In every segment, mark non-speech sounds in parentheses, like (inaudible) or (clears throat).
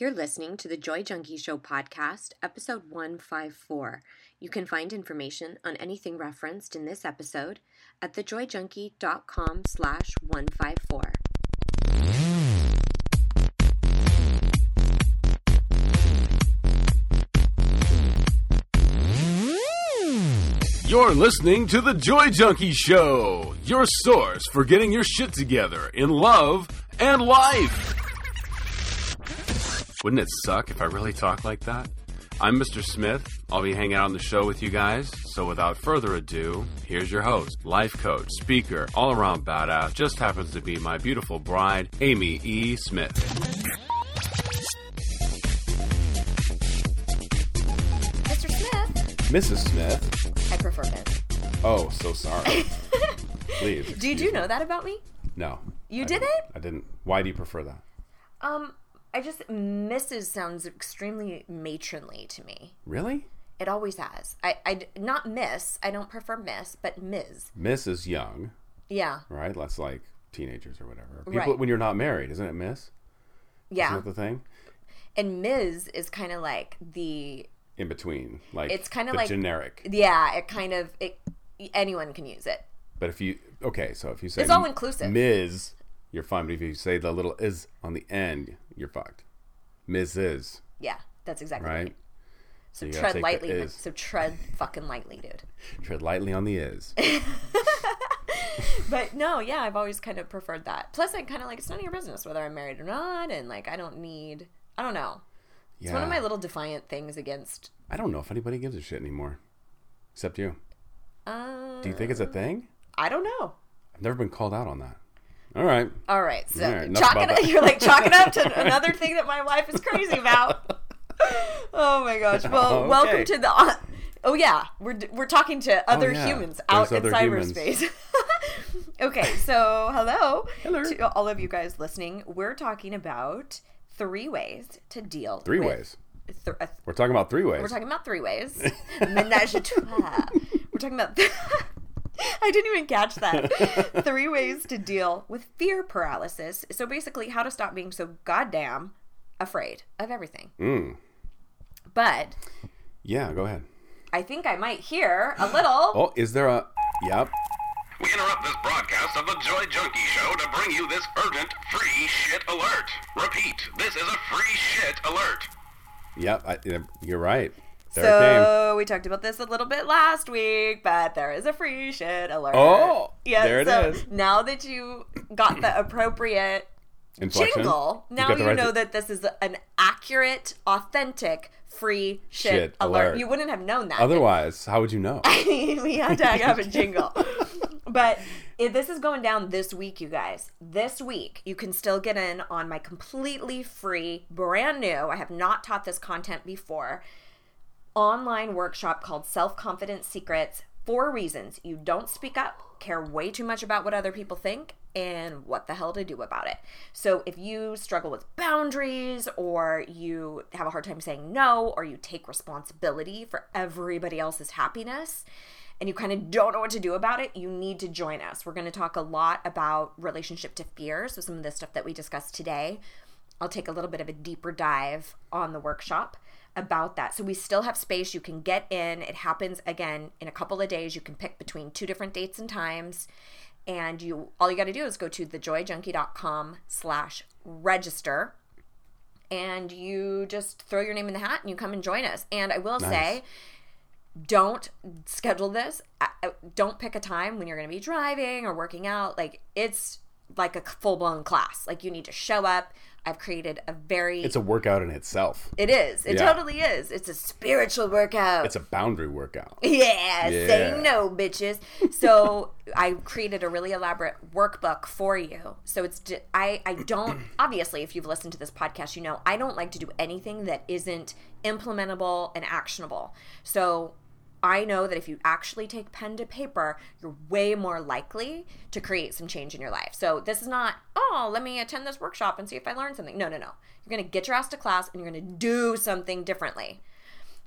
You're listening to the Joy Junkie Show podcast, episode 154. You can find information on anything referenced in this episode at thejoyjunkie.com slash 154. You're listening to The Joy Junkie Show, your source for getting your shit together in love and life. Wouldn't it suck if I really talked like that? I'm Mr. Smith. I'll be hanging out on the show with you guys. So without further ado, here's your host, life coach, speaker, all around badass, just happens to be my beautiful bride, Amy E. Smith. Mr. Smith, Mrs. Smith. I prefer Ms. Oh, so sorry. (laughs) Please. Do you me. know that about me? No. You I didn't? I didn't. Why do you prefer that? Um, I just, Mrs. sounds extremely matronly to me. Really? It always has. I, I, not Miss. I don't prefer Miss, but Ms. Miss is young, Yeah. right? That's like teenagers or whatever. People, Right. When you're not married, isn't it Miss? Yeah. Isn't that the thing? And Ms. is kind of like the In between, like It's kinda like- generic. yeah. It kind of it. Anyone can use it. But if you okay, so if you say It's all inclusive. Ms, you're fine. But if you say the little is on the end, you're fucked. Mrs. Yeah, that's exactly Right? right. So gotta tread lightly. So tread fucking lightly, dude. (laughs) Tread lightly on the is. (laughs) But no, yeah, I've always kind of preferred that. Plus, I kind of like it's none of your business whether I'm married or not, and like I don't need. I don't know. Yeah. It's one of my little defiant things against. I don't know if anybody gives a shit anymore, except you. Uh, Do you think it's a thing? I don't know. I've never been called out on that. All right. All right, so All right, chalk it up, you're like chalking up to (laughs) another thing that my wife is crazy about. (laughs) oh my gosh! Well, Okay. welcome to the. Uh, oh yeah, we're we're talking to other Oh, yeah. humans out There's in cyberspace. (laughs) okay, so hello, Hello. to all of you guys listening. We're talking about three ways to deal. Three with ways. Th- We're talking about three ways. we're talking about three ways. Menage a trois. We're talking about. (laughs) I didn't even catch that. (laughs) three ways to deal with fear paralysis. So basically, how to stop being so goddamn afraid of everything. mm. But Yeah, go ahead. I think I might hear a little. Oh, is there a? Yep. We interrupt this broadcast of the Joy Junkie Show to bring you this urgent free shit alert. Repeat, this is a free shit alert. Yep. I, you're right. It. So we talked about this a little bit last week, but there is a free shit alert. Oh, yeah. there it so is. Now that you got the appropriate Inflection? jingle, now got you, right know to- that this is an accurate, authentic, free shit, Shit alert. alert. You wouldn't have known that. Otherwise, how would you know? (laughs) we had to have a jingle. (laughs) (laughs) But if this is going down this week, you guys. This week, you can still get in on my completely free, brand new, I have not taught this content before, online workshop called Self Confidence Secrets. Four reasons you don't speak up, care way too much about what other people think, and what the hell to do about it. So, if you struggle with boundaries, or you have a hard time saying no, or you take responsibility for everybody else's happiness, and you kind of don't know what to do about it, you need to join us. We're going to talk a lot about relationship to fear. So, some of the stuff that we discussed today, I'll take a little bit of a deeper dive on the workshop about that. So we still have space. You can get in. It happens again in a couple of days. You can pick between two different dates and times. And you all you got to do is go to thejoyjunkie.com slash register and you just throw your name in the hat and you come and join us. And I will say, don't schedule this. I- I- Don't pick a time when you're going to be driving or working out. Like it's like a full blown class. Like you need to show up. I've created a very. It's a workout in itself. it is. It Yeah. totally is. It's a spiritual workout. It's a boundary workout. Yeah, (laughs) Yeah. say no, bitches. So (laughs) I created a really elaborate workbook for you. So it's I I don't (clears throat) obviously if you've listened to this podcast, you know I don't like to do anything that isn't implementable and actionable. So I know that if you actually take pen to paper, you're way more likely to create some change in your life. So this is not, oh, let me attend this workshop and see if I learn something. No, no, no. You're going to get your ass to class and you're going to do something differently.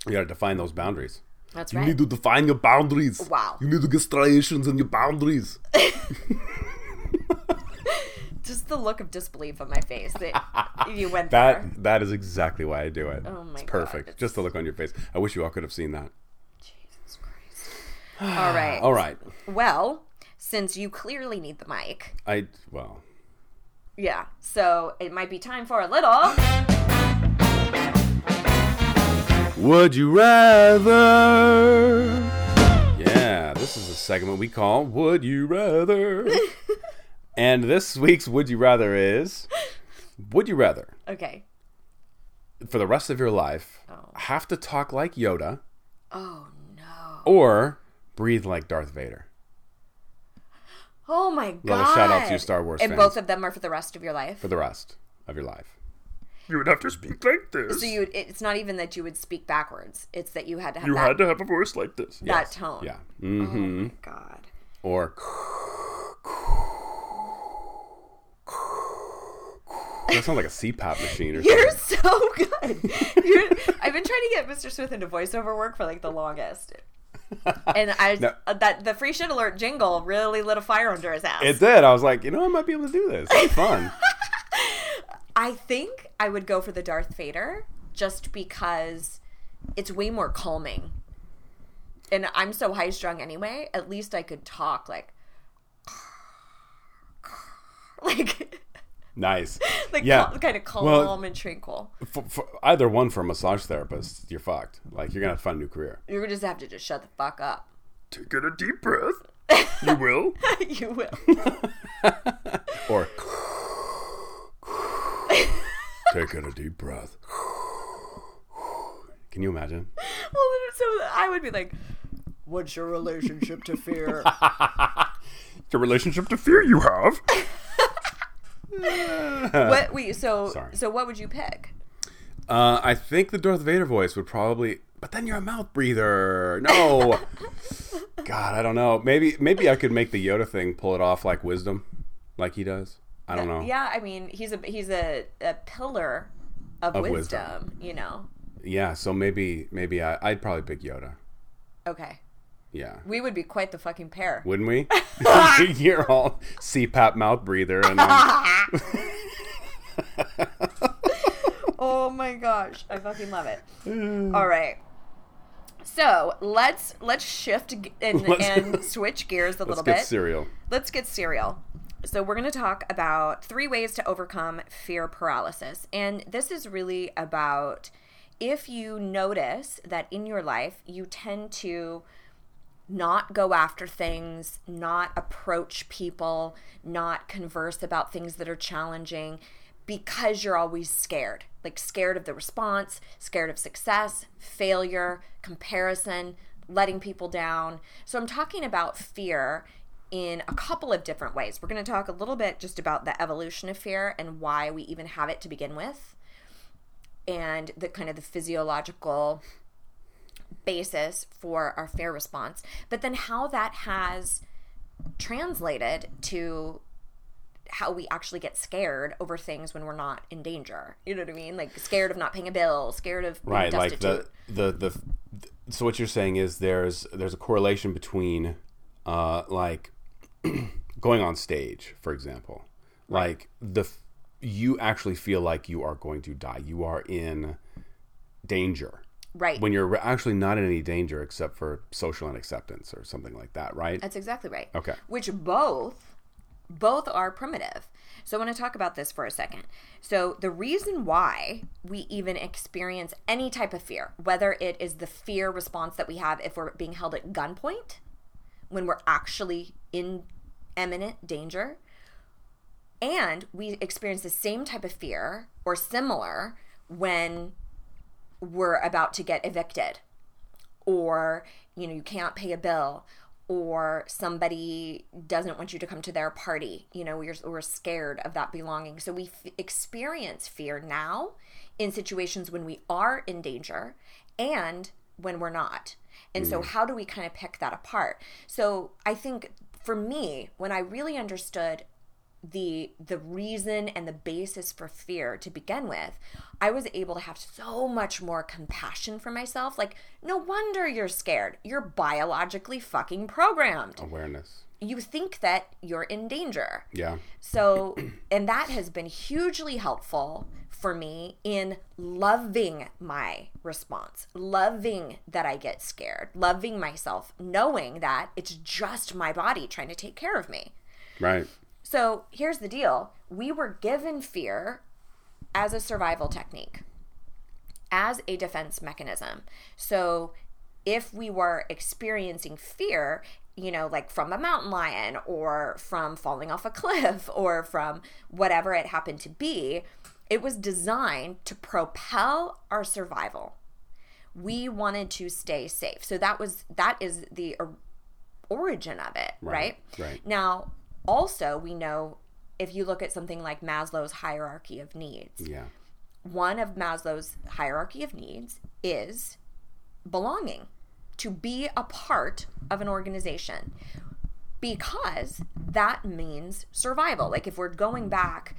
You got to define those boundaries. That's right. You need to define your boundaries. Wow. You need to get striations in your boundaries. (laughs) just the look of disbelief on my face that you went (laughs) That there. that is exactly why I do it. Oh my it's perfect. God, Just the look on your face. I wish you all could have seen that. All (sighs) right. All right. Well, since you clearly need the mic, I well. yeah, so it might be time for a little. Would you rather? Yeah, this is a segment we call Would You Rather. (laughs) and this week's Would You Rather is Would you rather Okay. for the rest of your life Oh. have to talk like Yoda Oh no. or breathe like Darth Vader? Oh my god. Another shout out to you Star Wars And fans. both of them are for the rest of your life. For the rest of your life. You would have to speak like this. so you it's not even that you would speak backwards. It's that you had to have You that, had to have a voice like this. that Yes. tone. Yeah. Mm-hmm. God. Or that sounds like a CPAP machine or You're something. so good. You're, I've been trying to get Mr. Smith into voiceover work for like the longest. And I (laughs) No. that the free shit alert jingle really lit a fire under his ass. It did. I was like, you know, I might be able to do this. It's fun. (laughs) I think I would go for the Darth Vader just because it's way more calming. And I'm so high strung anyway, at least I could talk like (sighs) like nice. (laughs) like yeah. cal- kind of calm Well- and tranquil. For, for either one for a massage therapist, you're fucked. Like you're gonna have to find a new career. You're gonna just have to just shut the fuck up. Take in a deep breath. (laughs) You will. (laughs) you will. Or take in a deep breath. Can you imagine? Well, so I would be like, "What's your relationship to fear?" The relationship to fear you have. What? (laughs) Wait. So, Sorry. so what would you pick? Uh, I think the Darth Vader voice would probably, but then you're a mouth breather. No, (laughs) God, I don't know. Maybe, maybe I could make the Yoda thing pull it off like wisdom, like he does. I don't know. Yeah, I mean, he's a he's a, a pillar of, Of wisdom, wisdom. You know. Yeah, so maybe, maybe I, I'd probably pick Yoda. Okay. Yeah, We would be quite the fucking pair. wouldn't we? (laughs) (laughs) you're all CPAP mouth breather, and then, (laughs) Oh my gosh, I fucking love it. (sighs) All right. So let's let's shift and, and switch gears a little bit. let's get cereal. Let's get serial. So, we're going to talk about three ways to overcome fear paralysis. And this is really about if you notice that in your life you tend to not go after things, not approach people, not converse about things that are challenging because you're always scared. Like scared of the response, scared of success, failure, comparison, letting people down. So I'm talking about fear in a couple of different ways. We're going to talk a little bit just about the evolution of fear and why we even have it to begin with and the kind of the physiological basis for our fair response, but then how that has translated to how we actually get scared over things when we're not in danger. You know what I mean? Like scared of not paying a bill, scared of being right like the, the the so what you're saying is there's there's a correlation between uh like (clears throat) going on stage for example. Like the you actually feel like you are going to die. You are in danger right. when you're actually not in any danger except for social unacceptance or something like that right That's exactly right. Okay. Which both both are primitive. So I want to talk about this for a second. So the reason why we even experience any type of fear, whether it is the fear response that we have if we're being held at gunpoint, when we're actually in imminent danger, and we experience the same type of fear or similar when we're about to get evicted. Or you know you can't pay a bill. Or somebody doesn't want you to come to their party. You know we're, we're scared of that belonging. So we f- experience fear now in situations when we are in danger and when we're not. And so mm. how do we kind of pick that apart? So i think for me when i really understood the the reason and the basis for fear to begin with i was able to have so much more compassion for myself like no wonder you're scared you're biologically fucking programmed Awareness. you think that you're in danger Yeah. so, and that has been hugely helpful for me in loving my response, loving that I get scared, loving myself, knowing that it's just my body trying to take care of me. Right. So, here's the deal we were given fear as a survival technique, as a defense mechanism. So, if we were experiencing fear, you know, like from a mountain lion or from falling off a cliff (laughs) or from whatever it happened to be, it was designed to propel our survival. We wanted to stay safe. So that was that is the origin of it, right? right. Now, also we know if you look at something like Maslow's hierarchy of needs, Yeah. one of Maslow's hierarchy of needs is belonging, to be a part of an organization, because that means survival. Like if we're going back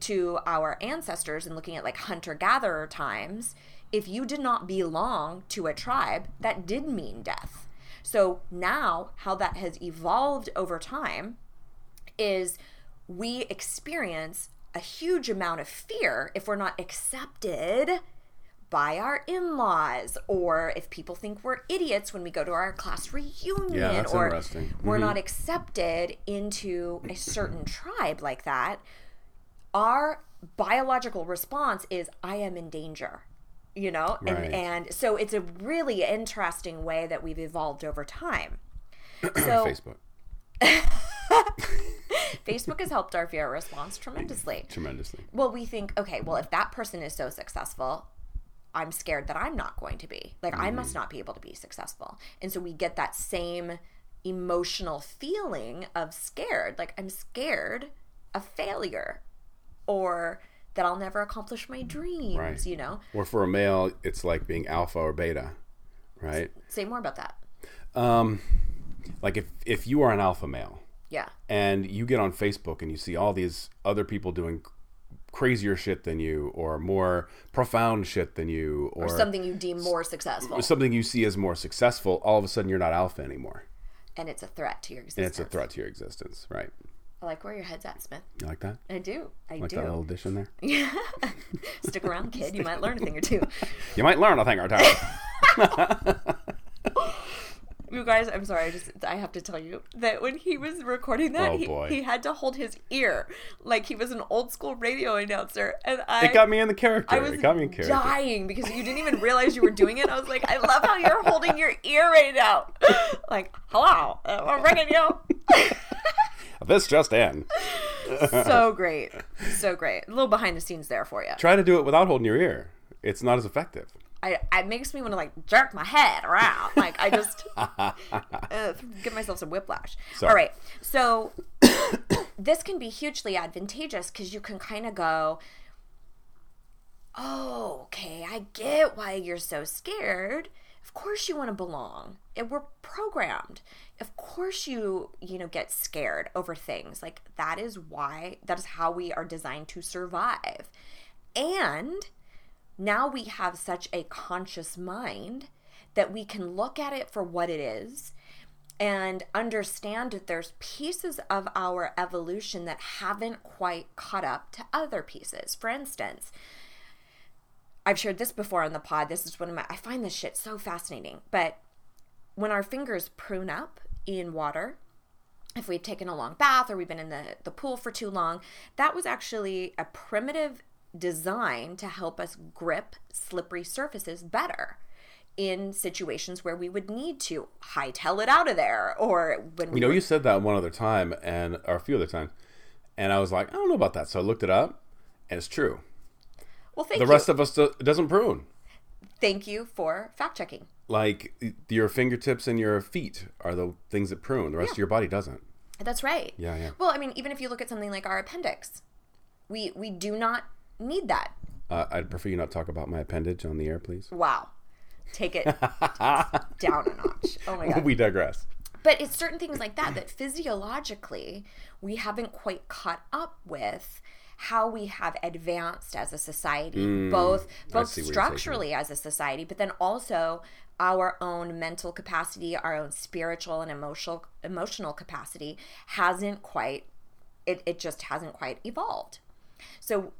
to our ancestors and looking at like hunter gatherer times, if you did not belong to a tribe, that did mean death. So now, how that has evolved over time is we experience a huge amount of fear if we're not accepted by our in-laws or if people think we're idiots when we go to our class reunion Yeah, or we're mm-hmm. not accepted into a certain tribe like that our biological response is i am in danger you know Right. and and so it's a really interesting way that we've evolved over time (clears throat) so Facebook. (laughs) Facebook has helped our fear response tremendously. Tremendously. Well, we think, okay, well, if that person is so successful, I'm scared that I'm not going to be. Like, I must not be able to be successful. And so we get that same emotional feeling of scared. Like, I'm scared of failure or that I'll never accomplish my dreams, Right. you know? Or for a male, it's like being alpha or beta, right? Say more about that. Um, like if if you are an alpha male Yeah. and you get on Facebook and you see all these other people doing crazier shit than you or more profound shit than you or, Or something you deem more successful. something you see as more successful, all of a sudden you're not alpha anymore. And it's a threat to your And existence. it's a threat to your existence, right? I like where your head's at, Smith. You like that? I do. I Like do. that little dish in there? (laughs) Yeah. Stick around, kid. You might learn a thing or two. You might learn a thing or two. (laughs) You guys, I'm sorry. I just I have to tell you that when he was recording that, Oh, he, boy. he had to hold his ear like he was an old school radio announcer, and I it got me in the character. I was it got me in character. dying because you didn't even realize you were doing it. I was like, I love how you're holding your ear right now. (laughs) Like, hello, we're ringing you. (laughs) This just in. so great, so great. A little behind the scenes there for you. Try to do it without holding your ear. It's not as effective. I, it makes me want to like jerk my head around. Like I just (laughs) uh, give myself some whiplash. Sorry. All right, so (coughs) this can be hugely advantageous because you can kind of go, oh, okay, I get why you're so scared. Of course you want to belong. And we're programmed. Of course you, you know, get scared over things. Like that is why that is how we are designed to survive. And now we have such a conscious mind that we can look at it for what it is and understand that there's pieces of our evolution that haven't quite caught up to other pieces. For instance, I've shared this before on the pod. This is one of my, I find this shit so fascinating. But when our fingers prune up in water, if we've taken a long bath or we've been in the, the pool for too long, that was actually a primitive design to help us grip slippery surfaces better in situations where we would need to hightail it out of there or when we You know, were- you said that one other time, and or a few other times, and I was like, I don't know about that. So I looked it up, and it's true. well thank The you rest of us do, doesn't prune. thank you for fact checking Like your fingertips and your feet are the things that prune. The rest of your body doesn't. that's right Yeah, yeah. well i mean even if you look at something like our appendix we we do not need that Uh, I'd prefer you not talk about my appendage on the air, please. wow take it (laughs) down a notch oh my god we digress. but it's certain things like that that physiologically we haven't quite caught up with how we have advanced as a society both both see where you're taking it. structurally as a society but then also our own mental capacity our own spiritual and emotional emotional capacity hasn't quite it, it just hasn't quite evolved so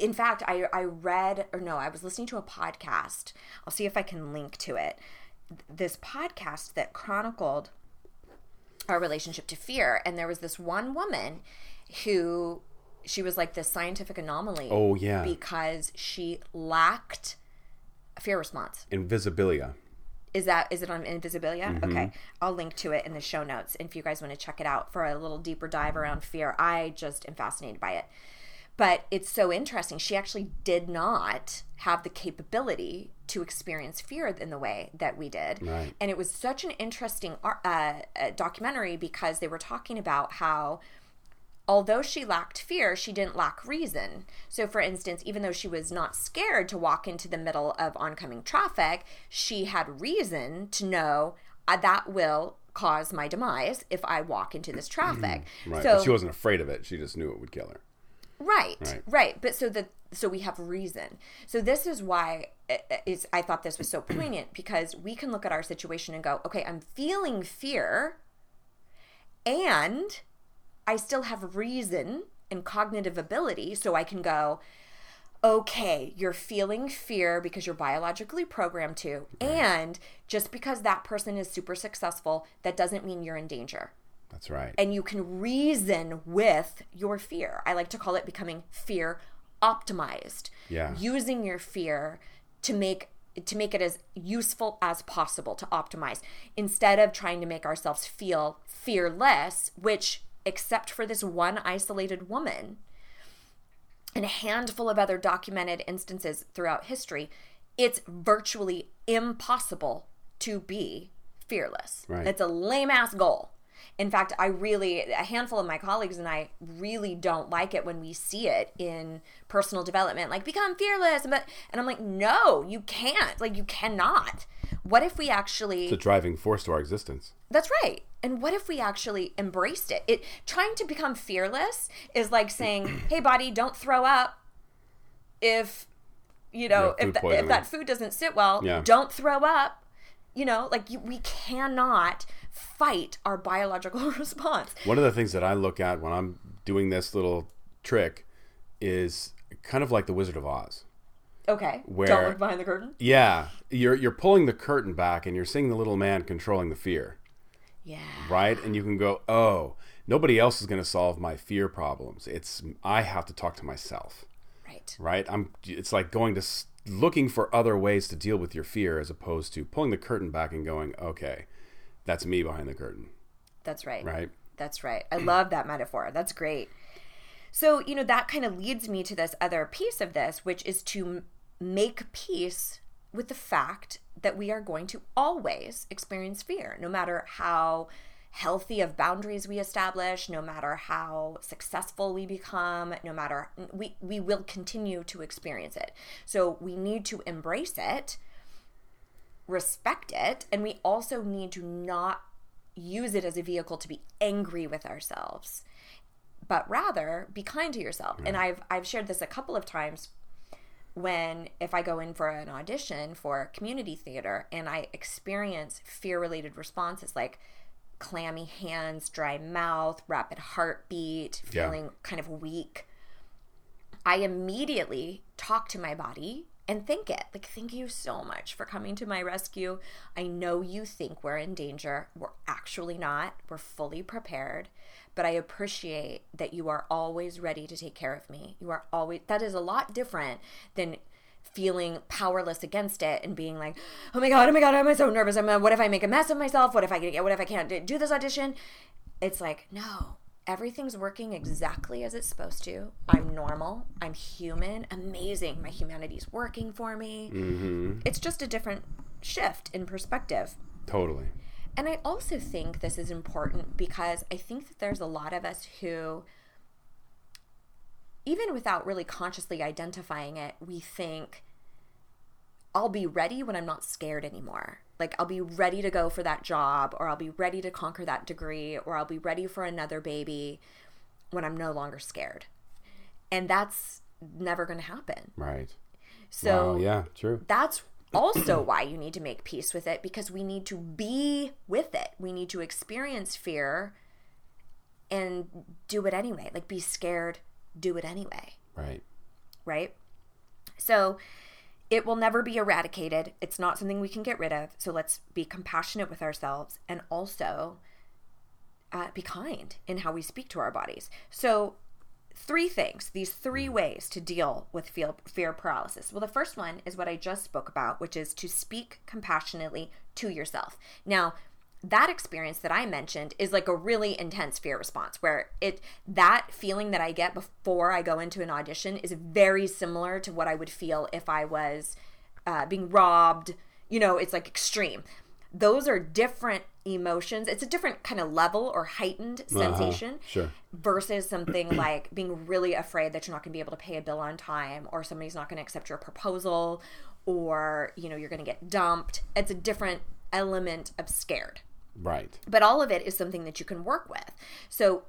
in fact I, I read or no i was listening to a podcast i'll see if i can link to it this podcast that chronicled our relationship to fear and there was this one woman who she was like this scientific anomaly Oh, yeah. because she lacked a fear response Invisibilia. is that is it on invisibilia Mm-hmm. okay i'll link to it in the show notes if you guys want to check it out for a little deeper dive around fear i just am fascinated by it but it's so interesting she actually did not have the capability to experience fear in the way that we did Right. and it was such an interesting uh, uh, documentary because they were talking about how although she lacked fear, she didn't lack reason. So, for instance, even though she was not scared to walk into the middle of oncoming traffic, she had reason to know uh, that will cause my demise if I walk into this traffic. Right. So, but she wasn't afraid of it. She just knew it would kill her. Right, Right. right, But so the so we have reason. So this is why it- is I thought this was so poignant because we can look at our situation and go, okay, I'm feeling fear, and I still have reason and cognitive ability, so I can go. Okay, you're feeling fear because you're biologically programmed to, and just because that person is super successful, that doesn't mean you're in danger That's right. and you can reason with your fear. I like to call it becoming fear optimized. Yeah. Using your fear to make to make it as useful as possible to optimize instead of trying to make ourselves feel fearless, which except for this one isolated woman and a handful of other documented instances throughout history, it's virtually impossible to be fearless. Right. It's a lame ass goal. In fact, I really, a handful of my colleagues and I really don't like it when we see it in personal development, like become fearless. But, and I'm like, no, you can't. Like, you cannot. What if we actually. It's a driving force to our existence. That's right. And what if we actually embraced it? It trying to become fearless is like saying, (clears throat) "Hey, body, don't throw up if you know if, th- if that food doesn't sit well. Yeah. Don't throw up." You know, like you, we cannot fight our biological (laughs) response. One of the things that I look at when I'm doing this little trick is kind of like the Wizard of Oz. Okay, Where- don't look behind the curtain. Yeah, you're you're pulling the curtain back and you're seeing the little man controlling the fear, Yeah, right? And you can go, "Oh, nobody else is going to solve my fear problems. It's I have to talk to myself." right. right? I'm. It's like going to looking for other ways to deal with your fear as opposed to pulling the curtain back and going, okay, that's me behind the curtain, That's right. right? That's right. I love that metaphor. That's great. So, you know, that kind of leads me to this other piece of this, which is to make peace with the fact that we are going to always experience fear, no matter how healthy of boundaries we establish, no matter how successful we become, no matter we we will continue to experience it. So, we need to embrace it respect it and we also need to not use it as a vehicle to be angry with ourselves but rather be kind to yourself and i've i've shared this a couple of times when if i go in for an audition for community theater and i experience fear related responses like clammy hands dry mouth rapid heartbeat Yeah. feeling kind of weak I immediately talk to my body and thank it. Like, thank you so much for coming to my rescue. I know you think we're in danger. We're actually not. We're fully prepared. But I appreciate that you are always ready to take care of me. You are always, that is a lot different than feeling powerless against it and being like, oh my God, oh my God, I'm so nervous. I'm, what if I make a mess of myself? What if I get, what if I can't do this audition? It's like, no, everything's working exactly as it's supposed to. I'm normal. I'm human. Amazing. My humanity's working for me. Mm-hmm. It's just a different shift in perspective. Totally. And I also think this is important because I think that there's a lot of us who, even without really consciously identifying it, we think, I'll be ready when I'm not scared anymore. Like I'll be ready to go for that job or I'll be ready to conquer that degree or I'll be ready for another baby when I'm no longer scared. And that's never going to happen. Right. So wow, yeah, true. that's also (clears throat) why you need to make peace with it because we need to be with it. We need to experience fear and do it anyway. Like be scared, do it anyway, Right. right? So it will never be eradicated. It's not something we can get rid of. So let's be compassionate with ourselves and also uh, be kind in how we speak to our bodies. So three things, these three ways to deal with fear, fear paralysis. Well, the first one is what I just spoke about, which is to speak compassionately to yourself. Now, that experience that I mentioned is like a really intense fear response where it that feeling that I get before I go into an audition is very similar to what I would feel if I was uh, being robbed. You know, it's like extreme. Those are different emotions. It's a different kind of level or heightened sensation Sure. versus something (clears throat) like being really afraid that you're not going to be able to pay a bill on time or somebody's not going to accept your proposal or you know you're going to get dumped it's a different element of scared Right. but all of it is something that you can work with so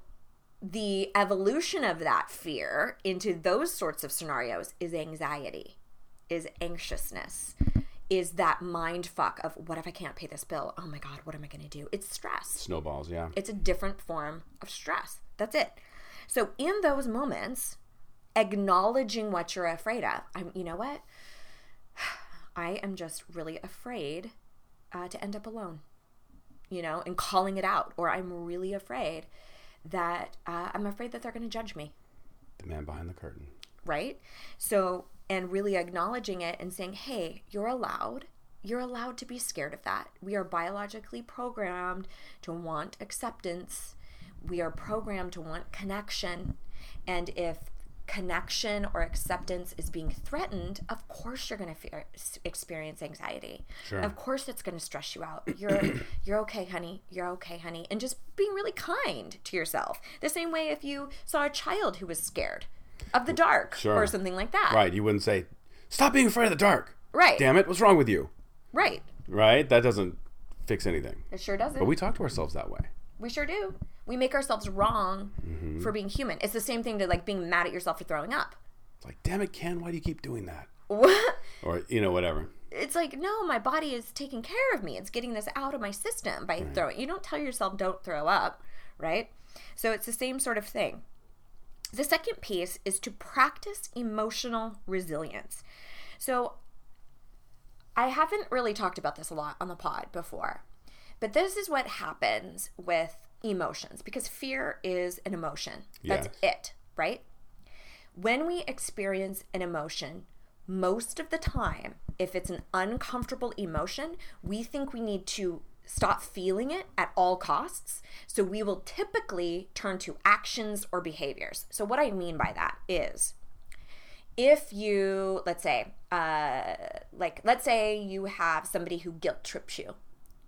the evolution of that fear into those sorts of scenarios is anxiety is anxiousness is that mind fuck of what if i can't pay this bill oh my god what am i going to do it's stress Snowballs, yeah. it's a different form of stress. That's it. So in those moments, acknowledging what you're afraid of, I'm, you know what? (sighs) I am just really afraid uh, to end up alone, you know, and calling it out, or I'm really afraid that uh, I'm afraid that they're going to judge me the man behind the curtain. right? So, and really acknowledging it and saying, hey, you're allowed. You're allowed to be scared of that. We are biologically programmed to want acceptance. We are programmed to want connection. And if connection or acceptance is being threatened, of course you're going to experience anxiety. Sure. Of course it's going to stress you out. You're (clears throat) you're okay, honey. You're okay, honey. And just being really kind to yourself. The same way if you saw a child who was scared of the dark Sure. or something like that. Right. You wouldn't say, "Stop being afraid of the dark." Right. Damn it! What's wrong with you? Right. Right. That doesn't fix anything. It sure doesn't. But we talk to ourselves that way. We sure do. We make ourselves wrong Mm-hmm. for being human. It's the same thing to like being mad at yourself for throwing up. It's like, damn it, Ken, why do you keep doing that? What? Or you know, whatever. It's like, no, my body is taking care of me. It's getting this out of my system by throwing. You don't tell yourself don't throw up, right? So it's the same sort of thing. The second piece is to practice emotional resilience. So I haven't really talked about this a lot on the pod before, but this is what happens with emotions because fear is an emotion. That's Yes. it, right? When we experience an emotion, most of the time, if it's an uncomfortable emotion, we think we need to stop feeling it at all costs. So we will typically turn to actions or behaviors. So, what I mean by that is if you, let's say, uh, like, let's say you have somebody who guilt trips you,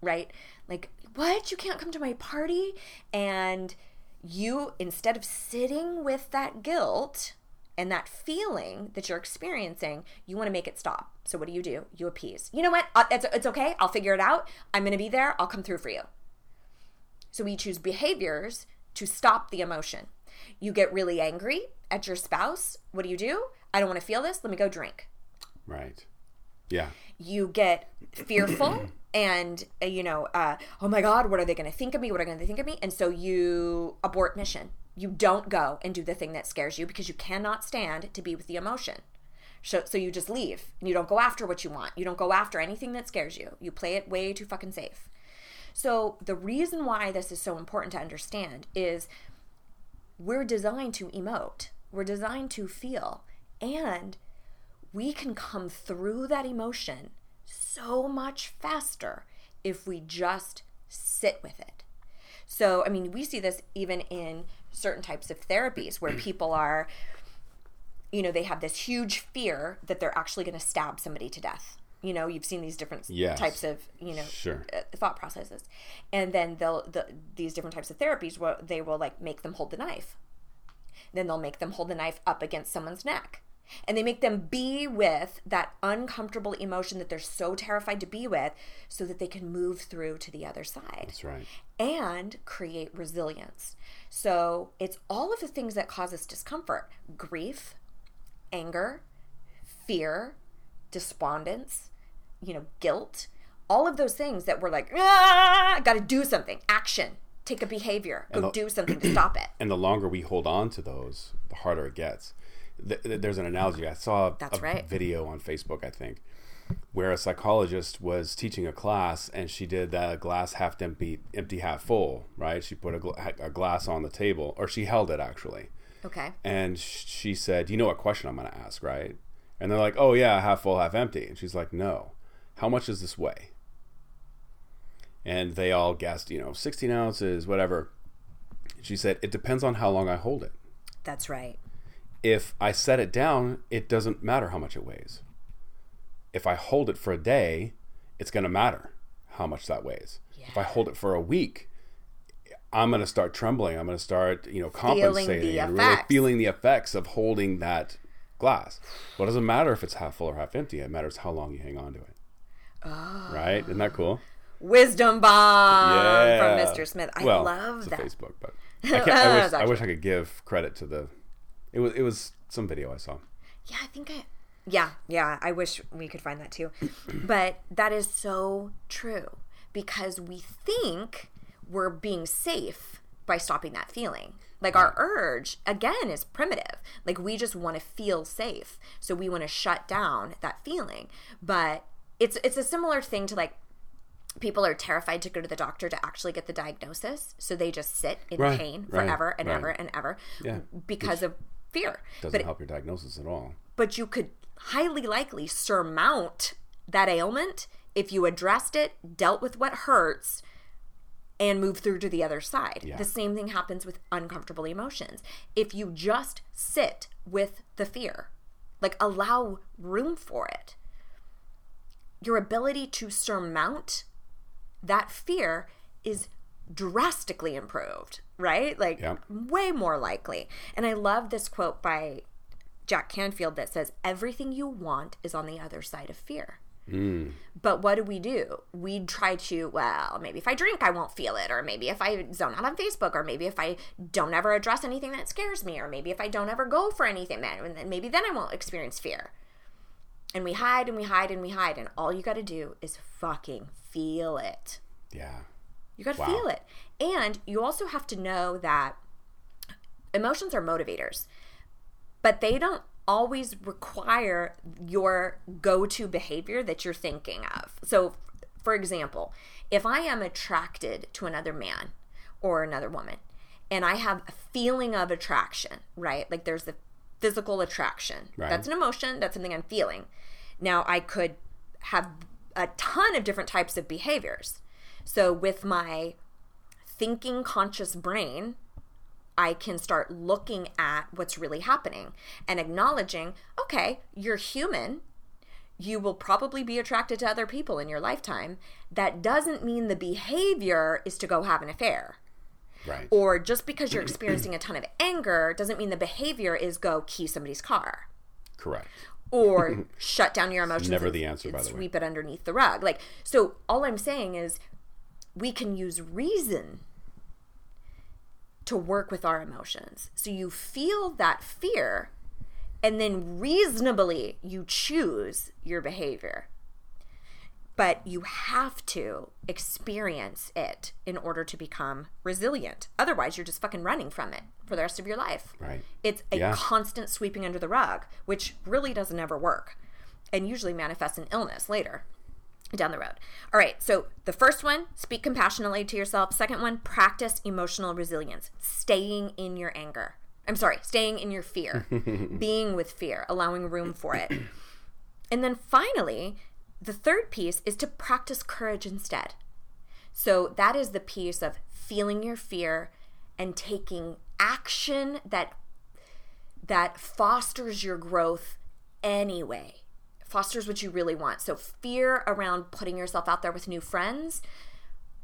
right? Like, what? You can't come to my party? And you, instead of sitting with that guilt and that feeling that you're experiencing, you want to make it stop. So, what do you do? You appease. You know what? Uh, it's, it's okay. I'll figure it out. I'm going to be there. I'll come through for you. So, we choose behaviors to stop the emotion. You get really angry at your spouse. What do you do? I don't want to feel this. Let me go drink Right. Yeah. You get fearful (clears throat) and uh, you know uh, oh my god what are they going to think of me? What are they going to think of me? And so you abort mission. You don't go and do the thing that scares you because you cannot stand to be with the emotion. So, so you just leave and you don't go after what you want. You don't go after anything that scares you. You play it way too fucking safe. So the reason why this is so important to understand is we're designed to emote. We're designed to feel. And we can come through that emotion so much faster if we just sit with it. So, I mean, we see this even in certain types of therapies where (clears throat) people are, you know, they have this huge fear that they're actually going to stab somebody to death. You know, you've seen these different Yes. types of, you know, Sure. uh, thought processes. And then they'll, the, these different types of therapies, where they will like make them hold the knife then they'll make them hold the knife up against someone's neck And they make them be with that uncomfortable emotion that they're so terrified to be with so that they can move through to the other side That's right. and create resilience. So it's all of the things that cause us discomfort grief, anger, fear, despondence, you know, guilt, all of those things that we're like, ah, got to do something, action, take a behavior, go the- do something to stop it. (clears throat) And the longer we hold on to those, the harder it gets. Th- th- There's an analogy. I saw a, That's a right. video on Facebook, I think, where a psychologist was teaching a class and she did that glass half empty, empty half full, right? She put a, gla- a glass on the table, or she held it actually. Okay. And sh- she said, You know what question I'm going to ask, right? And they're like, Oh, yeah, half full, half empty. And she's like, No. How much does this weigh? And they all guessed, you know, 16 ounces, whatever. She said, It depends on how long I hold it. That's right. If I set it down, it doesn't matter how much it weighs. If I hold it for a day, it's going to matter how much that weighs. If I hold it for a week, I'm going to start trembling. I'm going to start, you know, compensating and really feeling the effects of holding that glass. Well, it doesn't matter if it's half full or half empty. It matters how long you hang on to it. Right? Isn't that ah. cool? Wisdom bomb yeah. from Mr. Smith. I well, love that. Facebook, but (laughs) I, can't, I, wish, I wish I could give credit to the. It was it was some video I saw. Yeah, I think I. Yeah, yeah. I wish we could find that too. (clears throat) but that is so true because we think we're being safe by stopping that feeling. Like our urge, again, is primitive. Like we just want to feel safe. So we want to shut down that feeling. But it's it's a similar thing to like people are terrified to go to the doctor to actually get the diagnosis. So they just sit in Right, pain right, forever and right. ever and ever Yeah, because of fear. Doesn't but help your diagnosis at all. but you could highly likely surmount that ailment if you addressed it, dealt with what hurts, and move through to the other side. Yeah. The same thing happens with uncomfortable emotions. If you just sit with the fear, like allow room for it, your ability to surmount that fear is drastically improved, right? Like Yeah. way more likely. And I love this quote by Jack Canfield that says, Everything you want is on the other side of fear. Mm. But what do we do? We try to, well, maybe if I drink, I won't feel it. Or maybe if I zone out on Facebook. Or maybe if I don't ever address anything that scares me. Or maybe if I don't ever go for anything, then then maybe then I won't experience fear. And we hide and we hide and we hide. And all you got to do is fucking feel it. Yeah. You got to Wow. feel it. And you also have to know that emotions are motivators, but they don't always require your go to behavior that you're thinking of. So, for example, if I am attracted to another man or another woman, and I have a feeling of attraction, right? Like there's the physical attraction. Right. That's an emotion, that's something I'm feeling. Now, I could have a ton of different types of behaviors. So, with my thinking conscious brain, I can start looking at what's really happening and acknowledging, okay, you're human. You will probably be attracted to other people in your lifetime. That doesn't mean the behavior is to go have an affair. Right. Or just because you're experiencing a ton of anger doesn't mean the behavior is go key somebody's car Correct. or (laughs) shut down your emotions. never and- the answer, by the way. Sweep it underneath the rug. Like so. All I'm saying is, we can use reason to work with our emotions. So you feel that fear, and then reasonably you choose your behavior. But you have to experience it in order to become resilient. Otherwise, you're just fucking running from it for the rest of your life. Right. It's a Yeah. constant sweeping under the rug, which really doesn't ever work and usually manifests in illness later down the road. All right, so the first one, speak compassionately to yourself. Second one, practice emotional resilience, staying in your anger. I'm sorry, staying in your fear, (laughs) being with fear, allowing room for it. And then finally, the third piece is to practice courage instead. So that is the piece of feeling your fear and taking action that that fosters your growth anyway. Fosters what you really want. So fear around putting yourself out there with new friends,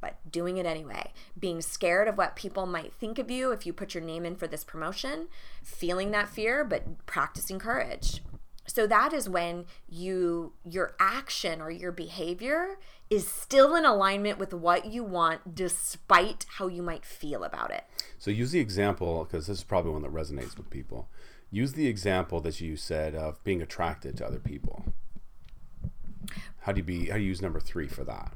but doing it anyway. Being scared of what people might think of you if you put your name in for this promotion, feeling that fear but practicing courage. So that is when you your action or your behavior is still in alignment with what you want despite how you might feel about it. So use the example because this is probably one that resonates with people. Use the example that you said of being attracted to other people. How do you be? How do you use number three for that?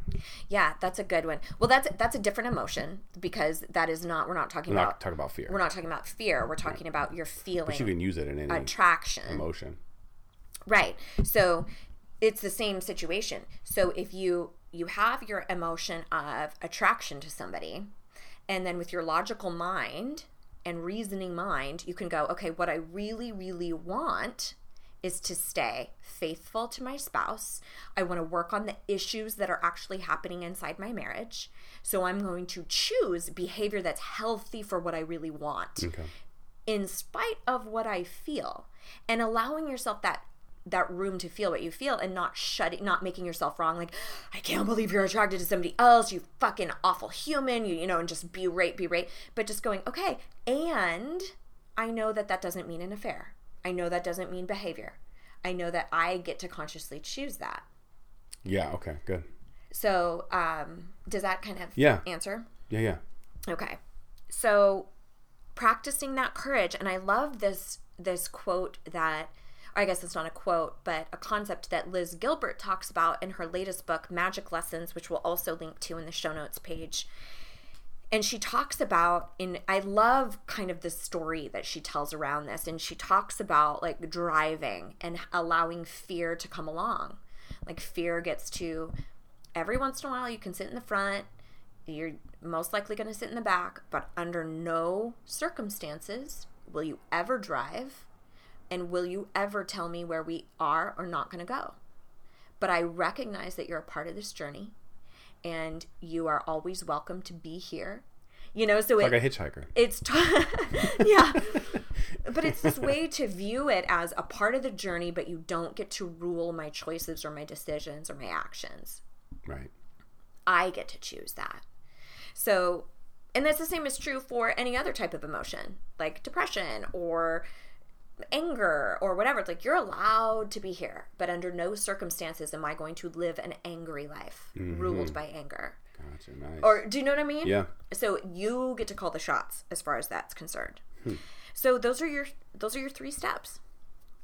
Yeah, that's a good one. Well, that's that's a different emotion because that is not we're not talking We're about not talking about fear, we're not talking about fear. We're talking about your feeling but you can use it in any attraction. emotion. Right. So it's the same situation. So if you you have your emotion of attraction to somebody and then with your logical mind and reasoning mind, you can go, okay, what I really really want is to stay faithful to my spouse. I want to work on the issues that are actually happening inside my marriage. So I'm going to choose behavior that's healthy for what I really want Okay. in spite of what I feel and allowing yourself that that room to feel what you feel and not shutting not making yourself wrong like I can't believe you're attracted to somebody else you fucking awful human you you know and just berate berate but just going okay and I know that that doesn't mean an affair I know that doesn't mean behavior I know that I get to consciously choose that Yeah. Okay. Good. so um does that kind of Yeah. answer Yeah. Yeah. Okay. So practicing that courage and I love this this quote that I guess it's not a quote, but a concept that Liz Gilbert talks about in her latest book Magic Lessons, which we'll also link to in the show notes page. And she talks about in I love kind of the story that she tells around this. And she talks about like driving and allowing fear to come along. Like fear gets to every once in a while you can sit in the front. You're most likely going to sit in the back, but under no circumstances will you ever drive. And will you ever tell me where we are or not going to go. But I recognize that you're a part of this journey and you are always welcome to be here. You know, so it, Like a hitchhiker. it's t- (laughs) yeah but it's this way to view it as a part of the journey but you don't get to rule my choices or my decisions or my actions Right. I get to choose that. So, and that's the same is true for any other type of emotion, like depression or anger or whatever. It's like you're allowed to be here, but under no circumstances am I going to live an angry life mm-hmm. ruled by anger. Gotcha. Nice. Or do you know what I mean? yeah. So you get to call the shots as far as that's concerned. Hmm. So those are your those are your three steps.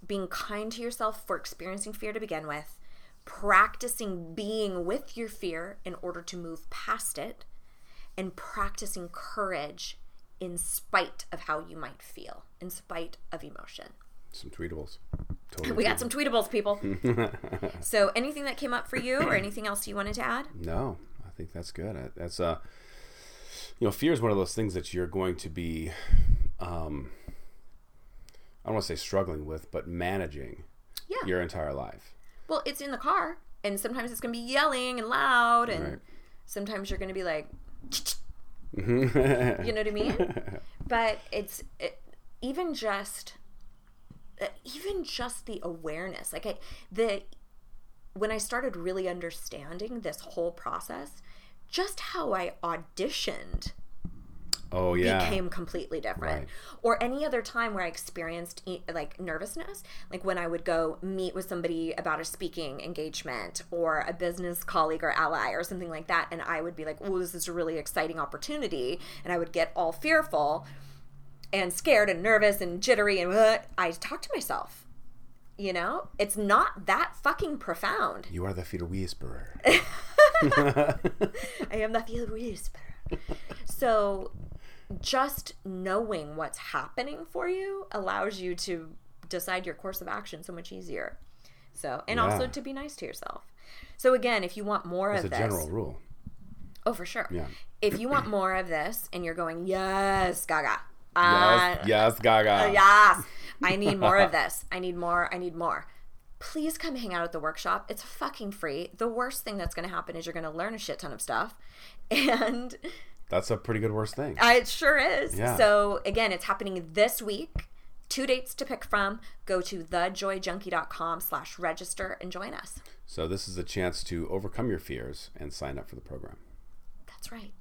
Being kind to yourself for experiencing fear to begin with, practicing being with your fear in order to move past it, and practicing courage in spite of how you might feel, in spite of emotion. Some tweetables. (laughs) Totally. We got some tweetables, people. (laughs) so anything that came up for you or anything else you wanted to add? No, I think that's good. That's uh, you know, fear is one of those things that you're going to be, um, I don't want to say struggling with, but managing Yeah. your entire life. Well, it's in the car, and sometimes it's going to be yelling and loud, and Right. sometimes you're going to be like. You know what I mean? (laughs) but it's it, even just, uh, even just the awareness, like I, the when I started really understanding this whole process, just how I auditioned Oh yeah. became completely different. Right. Or any other time where I experienced like nervousness, like when I would go meet with somebody about a speaking engagement or a business colleague or ally or something like that, and I would be like, "Oh, this is a really exciting opportunity," and I would get all fearful and scared and nervous and jittery, and uh, I talk to myself. You know, it's not that fucking profound. you are the fear whisperer. (laughs) I am the fear whisperer. so, just knowing what's happening for you allows you to decide your course of action so much easier. So, and also to be nice to yourself. So, again, if you want more a of this, general rule. oh, for sure. Yeah. If you want more of this and you're going, yes, Gaga. Uh, Yes, yes, Gaga. yes. I need more of this. I need more. I need more. Please come hang out at the workshop. It's fucking free. The worst thing that's going to happen is you're going to learn a shit ton of stuff. (laughs) And That's a pretty good worst thing. uh, it sure is. Yeah. So, again, it's happening this week. Two dates to pick from. Go to thejoyjunkie.com slash register and join us. So this is a chance to overcome your fears and sign up for the program. That's right.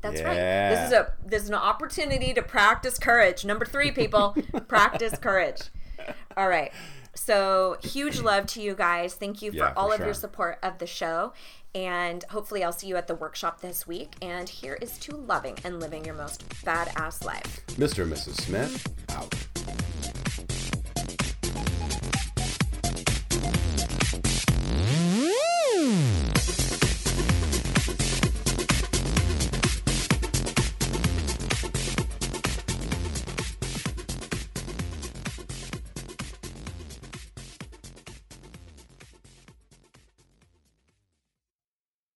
That's Yeah. right. This is a this is an opportunity to practice courage. Number three, people, (laughs) practice courage. All right. So huge love to you guys. Thank you for Yeah, for all of sure. your support of the show. And hopefully, I'll see you at the workshop this week. And here is to loving and living your most badass life. Mr. and Mrs. Smith, out.